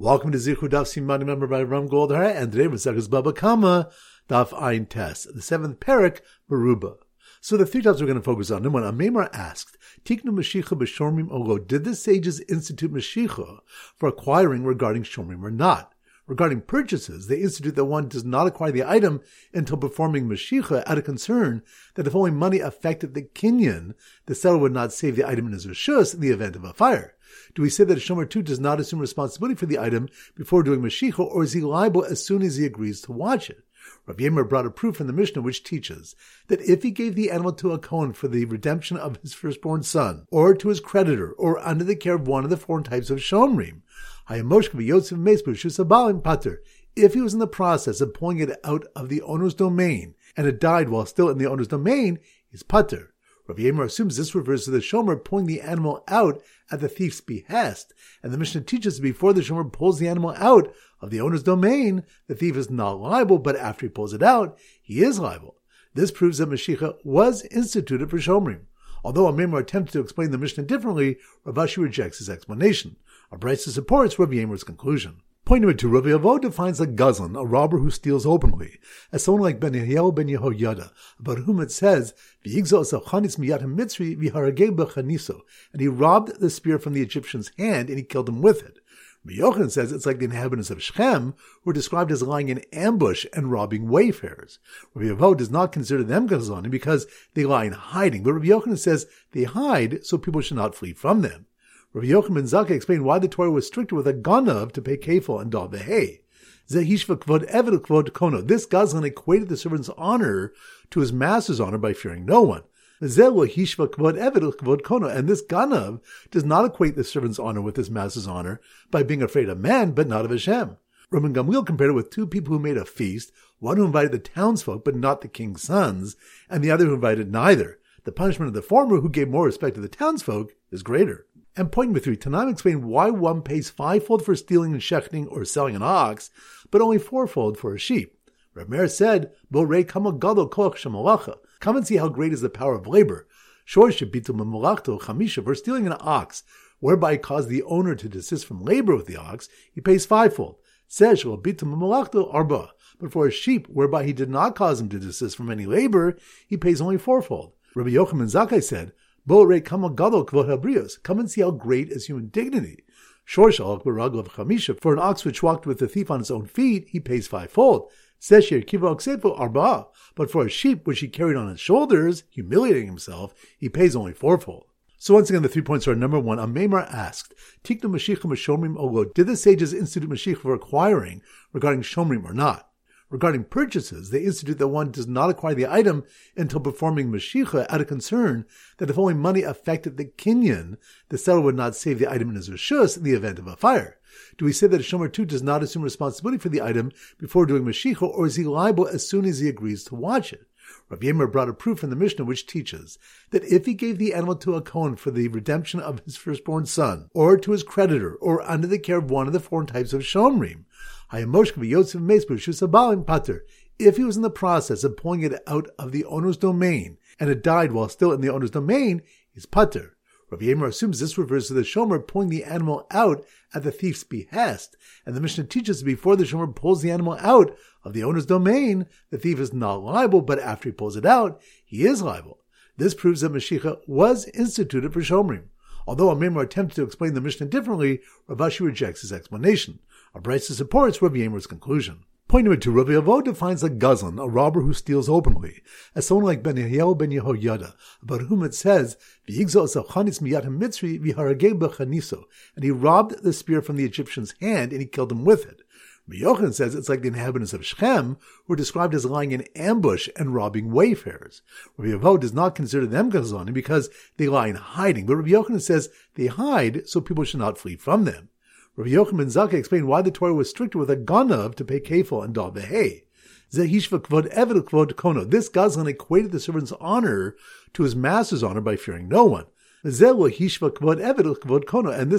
Welcome to Zichru Daf Simani, member by Ram Goldhar, and today Maseches Baba Kama, Daf Ein Tes, the seventh parak, Maruba. So the three topics we're going to focus on. Number one, Amemar asked, Tiknu Mashicha b'Shomrim Ogo, did the sages institute Mashicha for acquiring regarding Shomrim or not? Regarding purchases, they institute that one does not acquire the item until performing Mashicha out of concern that if only money affected the Kinyan, the seller would not save the item in his Rishus in the event of a fire. Do we say that a Shomer too does not assume responsibility for the item before doing Mashicha, or is he liable as soon as he agrees to watch it? Rav Yemer brought a proof from the Mishnah which teaches that if he gave the animal to a Kohen for the redemption of his firstborn son, or to his creditor, or under the care of one of the four types of Shomrim, pater. if he was in the process of pulling it out of the owner's domain and it died while still in the owner's domain, he's pater. Rav Yemer assumes this refers to the shomer pulling the animal out at the thief's behest, and the Mishnah teaches that before the shomer pulls the animal out of the owner's domain, the thief is not liable, but after he pulls it out, he is liable. This proves that Mashicha was instituted for shomrim. Although a Amemar attempted to explain the Mishnah differently, Rav Ashi rejects his explanation. Abraisa supports Rav Yemer's conclusion. Point number two, Rabbi Avo defines a gazlan, a robber who steals openly, as someone like Benayahu ben Yehoyada, about whom it says, and he robbed the spear from the Egyptian's hand and he killed him with it. Yochanan says it's like the inhabitants of Shechem, who are described as lying in ambush and robbing wayfarers. Rabbi Avo does not consider them gazlanim because they lie in hiding, but Rabbi Yochanan says they hide so people should not flee from them. Rabbi Yochanan ben Zakkai explained why the Torah was stricter with a ganav to pay kefil and dal behei. This Gazlan equated the servant's honor to his master's honor by fearing no one. And this ganav does not equate the servant's honor with his master's honor by being afraid of man, but not of Hashem. Rabban Gamliel compared it with two people who made a feast, one who invited the townsfolk but not the king's sons, and the other who invited neither. The punishment of the former, who gave more respect to the townsfolk, is greater. And point number three, Tanaim explained why one pays fivefold for stealing and shechting or selling an ox, but only fourfold for a sheep. Rav Meir said, Borei kama gadol koach shemalacha. Come and see how great is the power of labor. Shor shebitu memalachto chamisha for stealing an ox, whereby it caused the owner to desist from labor with the ox, he pays fivefold. Says shebitu memalachto arba. But for a sheep, whereby he did not cause him to desist from any labor, he pays only fourfold. Rabbi Yochanan Zakkai said, Come and see how great is human dignity. For an ox which walked with the thief on his own feet, he pays fivefold. But for a sheep which he carried on his shoulders, humiliating himself, he pays only fourfold. So once again, the three points are number one. Amemar asked, Tiknu Mashomrim Ogo, did the sages institute Mashicha for acquiring regarding Shomrim or not? Regarding purchases, they institute that one does not acquire the item until performing Mashicha out of concern that if only money affected the Kinyan, the seller would not save the item in his Rishus in the event of a fire. Do we say that a Shomer too does not assume responsibility for the item before doing Mashicha, or is he liable as soon as he agrees to watch it? Rav Yemer brought a proof from the Mishnah which teaches that if he gave the animal to a Kohen for the redemption of his firstborn son, or to his creditor, or under the care of one of the four types of Shomrim, if he was in the process of pulling it out of the owner's domain and it died while still in the owner's domain, he's pater. Rav Yemer assumes this refers to the shomer pulling the animal out at the thief's behest, and the Mishnah teaches before the shomer pulls the animal out of the owner's domain, the thief is not liable, but after he pulls it out, he is liable. This proves that Mashicha was instituted for shomrim. Although Amemar attempted to explain the Mishnah differently, Rav Ashi rejects his explanation. Abraisa supports Rabbi Yemer's conclusion. Point number two, Rabbi Avo defines a gazlan, a robber who steals openly, as someone like Benayahu ben Yehoyada, about whom it says, and he robbed the spear from the Egyptian's hand and he killed him with it. Yochanan says it's like the inhabitants of Shechem who are described as lying in ambush and robbing wayfarers. Rabbi Avo does not consider them gazlanim because they lie in hiding, but Rabbi Yochanan says they hide so people should not flee from them. Rabbi Yochanan ben Zakkai explained why the Torah was stricter with a ganav to pay kefil and dal behei. This Gazlan equated the servant's honor to his master's honor by fearing no one. And this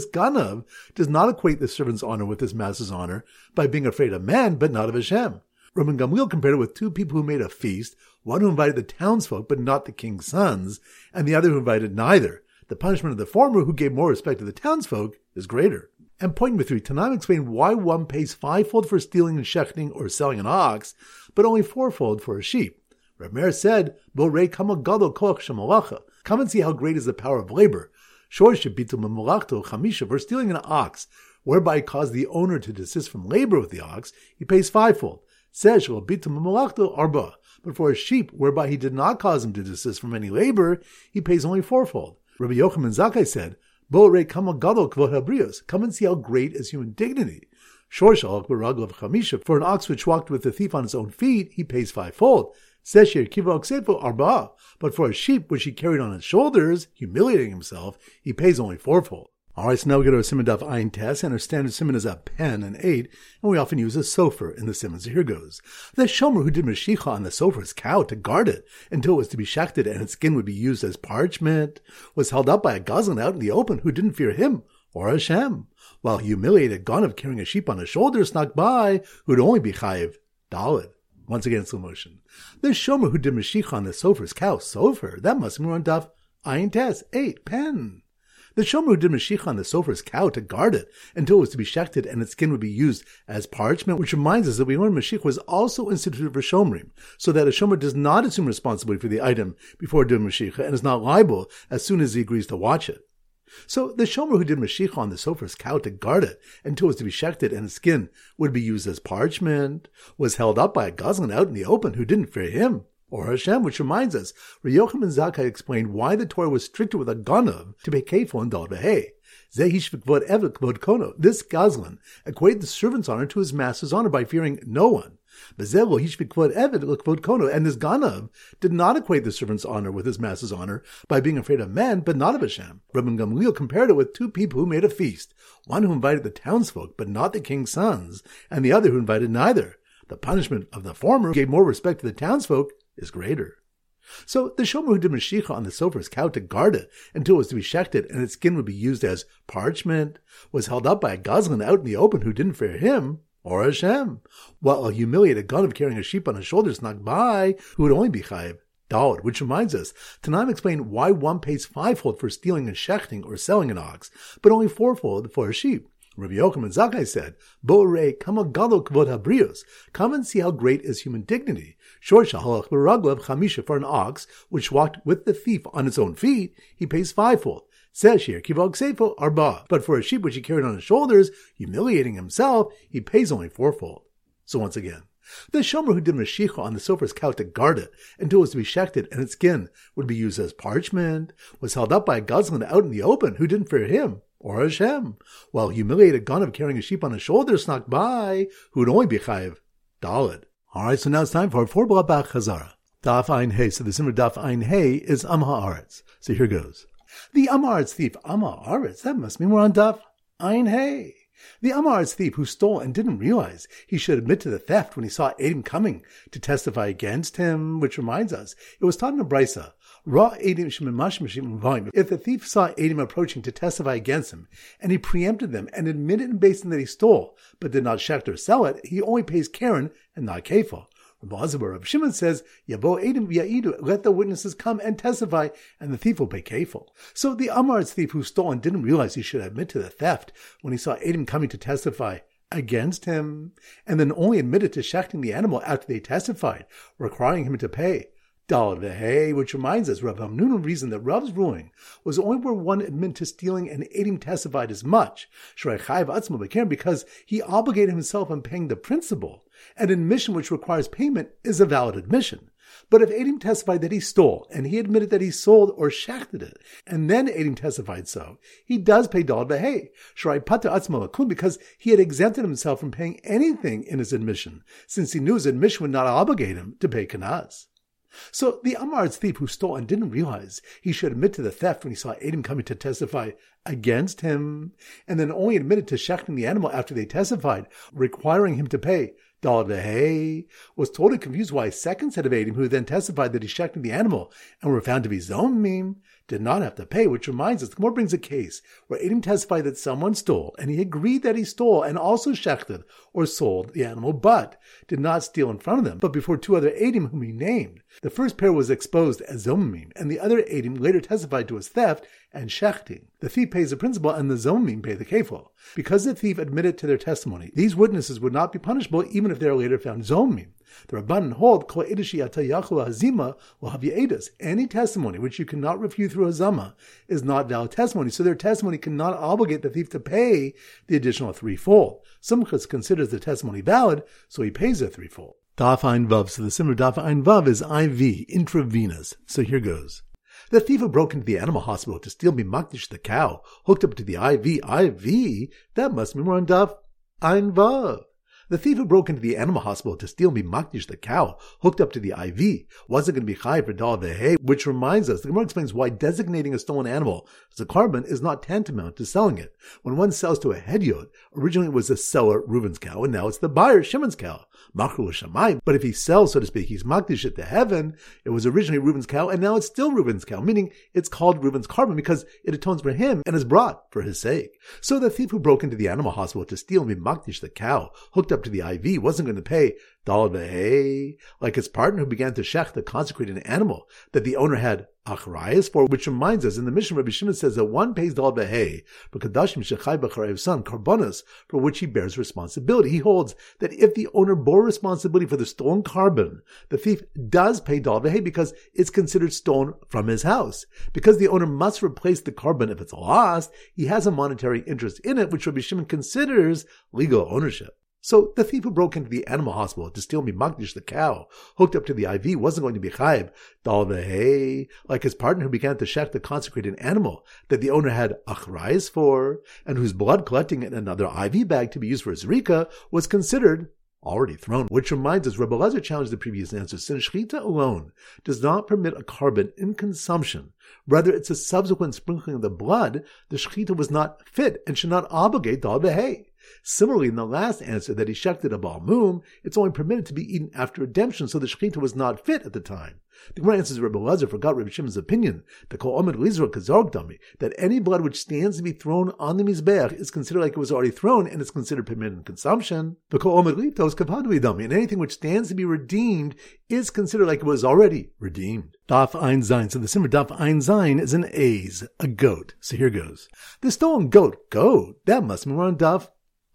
ganav does not equate the servant's honor with his master's honor by being afraid of man, but not of Hashem. Rabban Gamliel compared it with two people who made a feast, one who invited the townsfolk but not the king's sons, and the other who invited neither. The punishment of the former, who gave more respect to the townsfolk, is greater. And point number three, Tanaim explained why one pays fivefold for stealing and shechting or selling an ox, but only fourfold for a sheep. Reb Meir said, Borei kama gadol koach shemalacha. Come and see how great is the power of labor. For stealing an ox, whereby it caused the owner to desist from labor with the ox, he pays fivefold. Says. But for a sheep, whereby he did not cause him to desist from any labor, he pays only fourfold. Rabbi Yochanan Zakkai said, habrios. Come and see how great is human dignity. For an ox which walked with the thief on its own feet, he pays fivefold. Seshir kiva oksefo arba. But for a sheep which he carried on his shoulders, humiliating himself, he pays only fourfold. All right, so now we go to a simon ein test, and our standard simon is a pen, an eight, and we often use a sofer in the simon. So here goes. The shomer who did mashicha on the sofer's cow to guard it until it was to be shechted and its skin would be used as parchment was held up by a gazlan out in the open who didn't fear him or Hashem, while humiliated Ganav carrying a sheep on his shoulder snuck by who'd only be chayiv dalid. Once again, slow motion. The shomer who did mashicha on the sofer's cow, sofer, that must be on daf ein test, eight, pen. The shomer who did Mashicha on the sofer's cow to guard it until it was to be shechted and its skin would be used as parchment, which reminds us that we learned Mashicha was also instituted for shomrim, so that a shomer does not assume responsibility for the item before doing Mashicha and is not liable as soon as he agrees to watch it. So the shomer who did Mashicha on the sofer's cow to guard it until it was to be shechted and its skin would be used as parchment, was held up by a gazlan out in the open who didn't fear him or Hashem, which reminds us, Yochanan Zakkai explained why the Torah was stricter with a ganav to be and dal behe. This Gazlan equated the servant's honor to his master's honor by fearing no one. And this Ganav did not equate the servant's honor with his master's honor by being afraid of men, but not of Hashem. Rabban Gamliel compared it with two people who made a feast, one who invited the townsfolk, but not the king's sons, and the other who invited neither. The punishment of the former gave more respect to the townsfolk is greater. So the shomer who did Mashicha on the sofer's cow to guard it until it was to be shechted and its skin would be used as parchment was held up by a gazlan out in the open who didn't fear him or Hashem, while a humiliated Ganav carrying a sheep on his shoulders knocked by who would only be chayiv. Dawud, which reminds us, Tanaim explained why one pays fivefold for stealing and shechting or selling an ox, but only fourfold for a sheep. Rabbi Yochanan Zakkai said, Bo'rei kama gadol kvod habrios. Come and see how great is human dignity. For an ox, which walked with the thief on its own feet, he pays fivefold. Says here, kivog seifo arba. But for a sheep which he carried on his shoulders, humiliating himself, he pays only fourfold. So once again, the shomer who did Mashicha on the sofer's cow to guard it until it was to be shechted and its skin would be used as parchment, was held up by a gazlan out in the open who didn't fear him or Hashem, while humiliated Ganav carrying a sheep on his shoulder snuck by, who would only be chayiv dalid. All right, so now it's time for four blabach chazara. Daf Ein Hey. So the simmer Daf Ein Hey is Am Haaretz. So here goes. The Am Haaretz thief, Am Haaretz, that must mean we're on Daf Ein Hey. The Am Haaretz thief who stole and didn't realize he should admit to the theft when he saw Adam coming to testify against him, which reminds us, it was taught in a brisa, if the thief saw Adim approaching to testify against him, and he preempted them and admitted in basin that he stole, but did not shecht or sell it, he only pays Karen and not Kefah. of Shimon says, Yabo Ya'idu, let the witnesses come and testify, and the thief will pay kefil. So the Am Haaretz thief who stole and didn't realize he should admit to the theft when he saw Adam coming to testify against him, and then only admitted to shechting the animal after they testified, requiring him to pay. Dalad which reminds us, Rav Hamnun reasoned that Rav's ruling was only where one admitted to stealing and Adim testified as much, because he obligated himself in paying the principal. An admission which requires payment is a valid admission. But if Adim testified that he stole, and he admitted that he sold or shachted it, and then Adim testified so, he does pay Dalad Behe, Shrai Pata Atzma because he had exempted himself from paying anything in his admission, since he knew his admission would not obligate him to pay Kanaz. So the Am Haaretz thief who stole and didn't realize he should admit to the theft when he saw Adam coming to testify against him, and then only admitted to shechting the animal after they testified, requiring him to pay Daldehe, was totally confused why a second set of Adam who then testified that he shechted the animal and were found to be Zomim did not have to pay, which reminds us, the Gemara brings a case where Adim testified that someone stole, and he agreed that he stole and also shechted or sold the animal, but did not steal in front of them, but before two other Adim whom he named. The first pair was exposed as Zomim, and the other Adim later testified to his theft and shechting. The thief pays the principal, and the Zomim pay the kefil. Because the thief admitted to their testimony, these witnesses would not be punishable even if they are later found Zomim. The Rabbanan hold kol hazima will Any testimony which you cannot refute through hazama is not valid testimony, so their testimony cannot obligate the thief to pay the additional threefold. Sumchus considers the testimony valid, so he pays the threefold. Daf Ein Vav. So the simmer Daf Ein Vav is IV, intravenous. So here goes. The thief who broke into the animal hospital to steal Mimakdish the cow, hooked up to the IV, IV, that must be more on Daf Ein Vav. The thief who broke into the animal hospital to steal me Makdish, the cow, hooked up to the IV, wasn't going to be high for Dal hay, which reminds us, the Gemara explains why designating a stolen animal as a korban is not tantamount to selling it. When one sells to a hedyot, originally it was the seller, Reuven's cow, and now it's the buyer, Shimon's cow. But if he sells, so to speak, he's Makdish it to heaven, it was originally Reuven's cow, and now it's still Reuven's cow, meaning it's called Reuven's korban because it atones for him and is brought for his sake. So the thief who broke into the animal hospital to steal me Makdish, the cow, hooked up up to the IV wasn't going to pay Dalvehe, like his partner who began to shech the consecrated animal that the owner had achrayas for, which reminds us in the mission Rabbi Shimon says that one pays Dalvehe for Kadashim Shechai B'charev son, Karbonas, for which he bears responsibility. He holds that if the owner bore responsibility for the stolen korban, the thief does pay Dalvehe because it's considered stolen from his house. Because the owner must replace the korban if it's lost, he has a monetary interest in it, which Rabbi Shimon considers legal ownership. So the thief who broke into the animal hospital to steal me Magdish the cow, hooked up to the IV, wasn't going to be chayib dal hay, like his partner who began to shech the consecrated animal that the owner had achrayas for, and whose blood collecting in another IV bag to be used for zrika was considered already thrown. Which reminds us, Rebbe Lezer challenged the previous answer. Since shechita alone does not permit a korban in consumption, rather it's a subsequent sprinkling of the blood, the shechita was not fit and should not obligate dal hay. Similarly, in the last answer that he shechted a balmum, it's only permitted to be eaten after redemption, so the shechita was not fit at the time. The Gemara answers Rebbe Lazar forgot Rebbe Shimon's opinion, Dami, that any blood which stands to be thrown on the Mizbeach is considered like it was already thrown and is considered permitted in consumption. The Kol Dami, and anything which stands to be redeemed is considered like it was already redeemed. Daf Ein Zain. So the simmer Daf Ein Zain is an A's, a goat. So here goes. The stolen goat, goat, that must be on Daf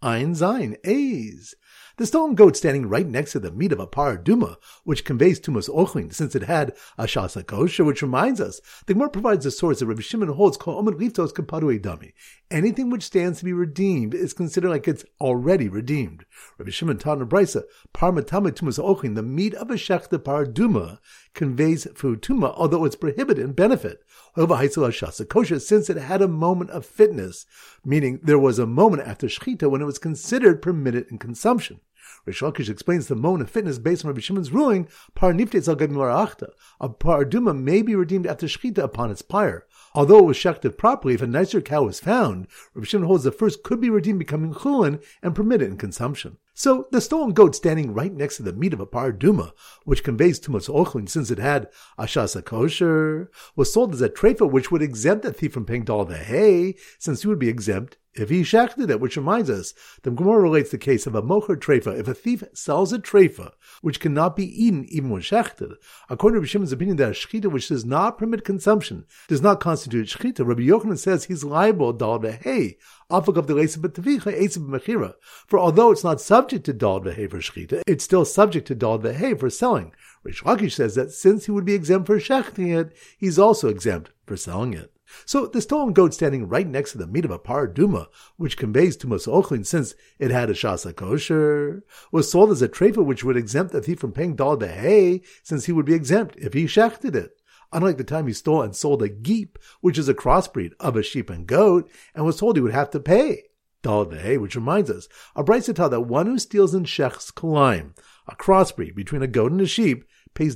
Ein Zain, A's. The stone goat standing right next to the meat of a paraduma, which conveys tumas ochlin, since it had a shasa kosher, which reminds us, the Gemara provides a source that Rabbi Shimon holds called omer liftos kaparu dami. Anything which stands to be redeemed is considered like it's already redeemed. Rabbi Shimon taught in Brisa, parmatame tumas ochlin, the meat of a shechta paraduma conveys food tuma, although it's prohibited in benefit. Kosher, since it had a moment of fitness, meaning there was a moment after shechita when it was considered permitted in consumption. Rish Lakish explains the moment of fitness based on Rabbi Shimon's ruling, par al A paraduma may be redeemed after shechita upon its pyre. Although it was shechted properly, if a nicer cow was found, Rabbi Shimon holds the first could be redeemed becoming chulin and permitted in consumption. So the stolen goat standing right next to the meat of a paraduma, which conveys tumas ochlin since it had ashasa kosher, was sold as a trefa which would exempt the thief from paying all the hay, since he would be exempt if he shechted it, which reminds us, the Gemara relates the case of a mocher trefa. If a thief sells a trefa, which cannot be eaten even when shechted, according to Shimon's opinion that a shechita which does not permit consumption does not constitute shechita, Rabbi Yochanan says he's liable dal hay for although it's not subject to dal vehe for shechita, it's still subject to dal vehe for selling. Rish Lakish says that since he would be exempt for shechting it, he's also exempt for selling it. So the stolen goat standing right next to the meat of a paraduma, which conveys tumas ochlin since it had a shasa kosher, was sold as a trefa which would exempt the thief from paying dal hay, since he would be exempt if he shechted it unlike the time he stole and sold a geep, which is a crossbreed of a sheep and goat, and was told he would have to pay. Dalveh, which reminds us, a Brisa taught that one who steals in Shech's Kalaim, a crossbreed between a goat and a sheep, pays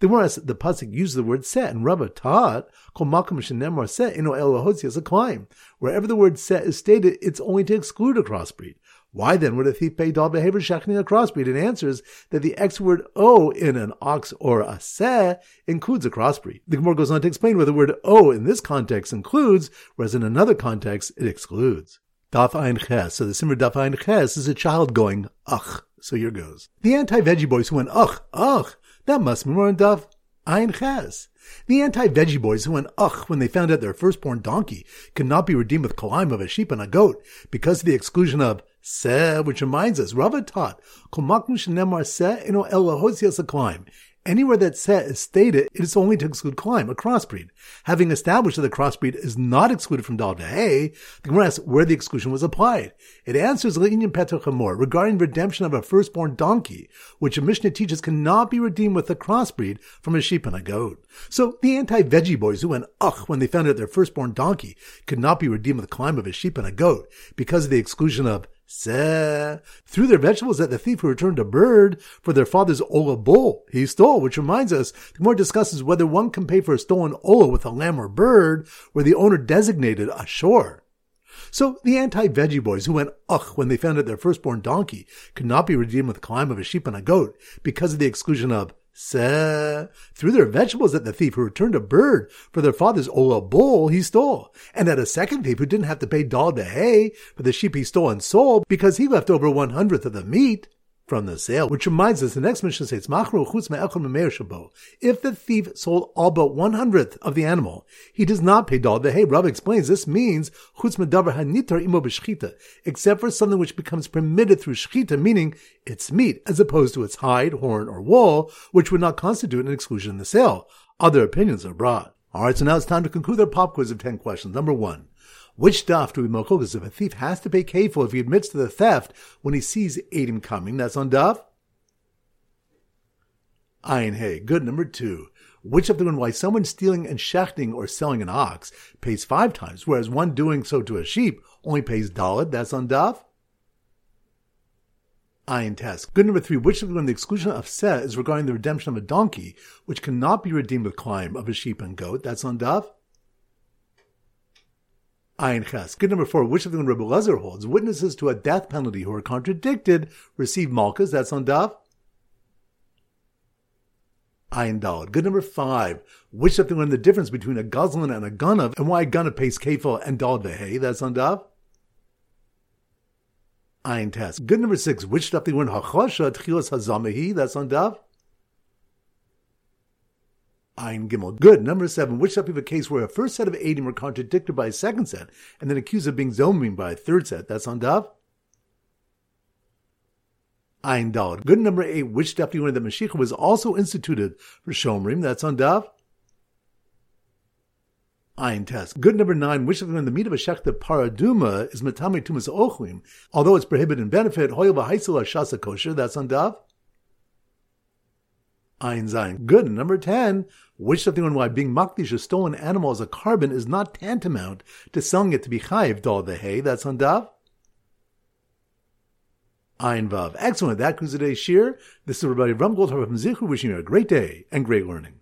The Gemara the pasuk uses the word set, and Rava taught kol makom shenemar set ino elohotzi as a kilayim. Wherever the word set is stated, it's only to exclude a crossbreed. Why then would a thief pay dal behavior shechting a crossbreed? It answers that the X word O in an ox or a se includes a crossbreed. The Gemara goes on to explain where the word O in this context includes, whereas in another context it excludes. Daf Ein Ches. So the Simmer Daf Ein Ches is a child going, ugh. So here goes. The anti-veggie boys who went, ugh, ugh, that must be more in Daf Ein Ches. The anti-veggie boys who went ugh when they found out their firstborn donkey could not be redeemed with kalaim of a sheep and a goat because of the exclusion of se, which reminds us, Rava taught, kol shenemar se ino el kalaim. Anywhere that set is stated, it is only to exclude kilayim, a crossbreed. Having established that the crossbreed is not excluded from Dal Hay, the Gemara asks where the exclusion was applied. It answers Le'inyan Petrochamor regarding redemption of a firstborn donkey, which a Mishnah teaches cannot be redeemed with a crossbreed from a sheep and a goat. So the anti-veggie boys who went ugh when they found out their firstborn donkey could not be redeemed with the kilayim of a sheep and a goat because of the exclusion of Seh. Threw their vegetables at the thief who returned a bird for their father's ola bull he stole, which reminds us, the more discusses whether one can pay for a stolen ola with a lamb or bird where the owner designated a shore. So the anti-veggie boys who went ugh when they found out their firstborn donkey could not be redeemed with the kilayim of a sheep and a goat because of the exclusion of Seh, threw their vegetables at the thief who returned a bird for their father's ola bull he stole, and at a second thief who didn't have to pay doll de hay for the sheep he stole and sold because he left over one hundredth of the meat from the sale, which reminds us the next mission shabo. If the thief sold all but one hundredth of the animal, he does not pay dal Hey, Rav explains this means except for something which becomes permitted through shchita, meaning its meat, as opposed to its hide, horn, or wool, which would not constitute an exclusion in the sale. Other opinions are brought. Alright, so now it's time to conclude our pop quiz of 10 questions. Number one. Which stuff do we mochokas if a thief has to pay kafel if he admits to the theft when he sees Adim coming? That's on daf. Ayin hey. Good. Number two. Which of the why someone stealing and shechting or selling an ox pays five times, whereas one doing so to a sheep only pays dalad? That's on daf. Ayin test. Good number three. Which of the one the exclusion of set is regarding the redemption of a donkey, which cannot be redeemed with kilayim of a sheep and goat? That's on daf. Ayin Ches. Good number four. Which of them Rebbe Lezer holds? Witnesses to a death penalty who are contradicted receive malchus. That's on Daf. Ayin Dalad. Good number five. Which of them learn the difference between a Gazlan and a Ganav and why a Ganav pays Kefal and Dalad Vehe? That's on Daf. Ayin Tes. Good number six. Which stuff they learn Hachosha Tchilas Hazamahi? That's on Daf. Ein Gimel. Good. Number seven, which shall be the case where a first set of Adim were contradicted by a second set, and then accused of being Zomim by a third set. That's on Dav. Ein Dalad. Good number eight, which stuff you learned that Mashicha was also instituted for Shomrim. That's on Dav. Ein test. Good number nine, which of them the meat of a shechta paraduma is matame tumas ochlim, although it's prohibited in benefit, hoyel v'haisel shasa kosher, that's on Dav. Ein Zayin. Good. Number 10, which of the one why being makdish a stolen animal as a korban is not tantamount to selling it to be chayiv dal the hay. That's on Dav. Ein Vav. Excellent. That concludes today's shir. This is everybody from Goldhardt from Zichru wishing you a great day and great learning.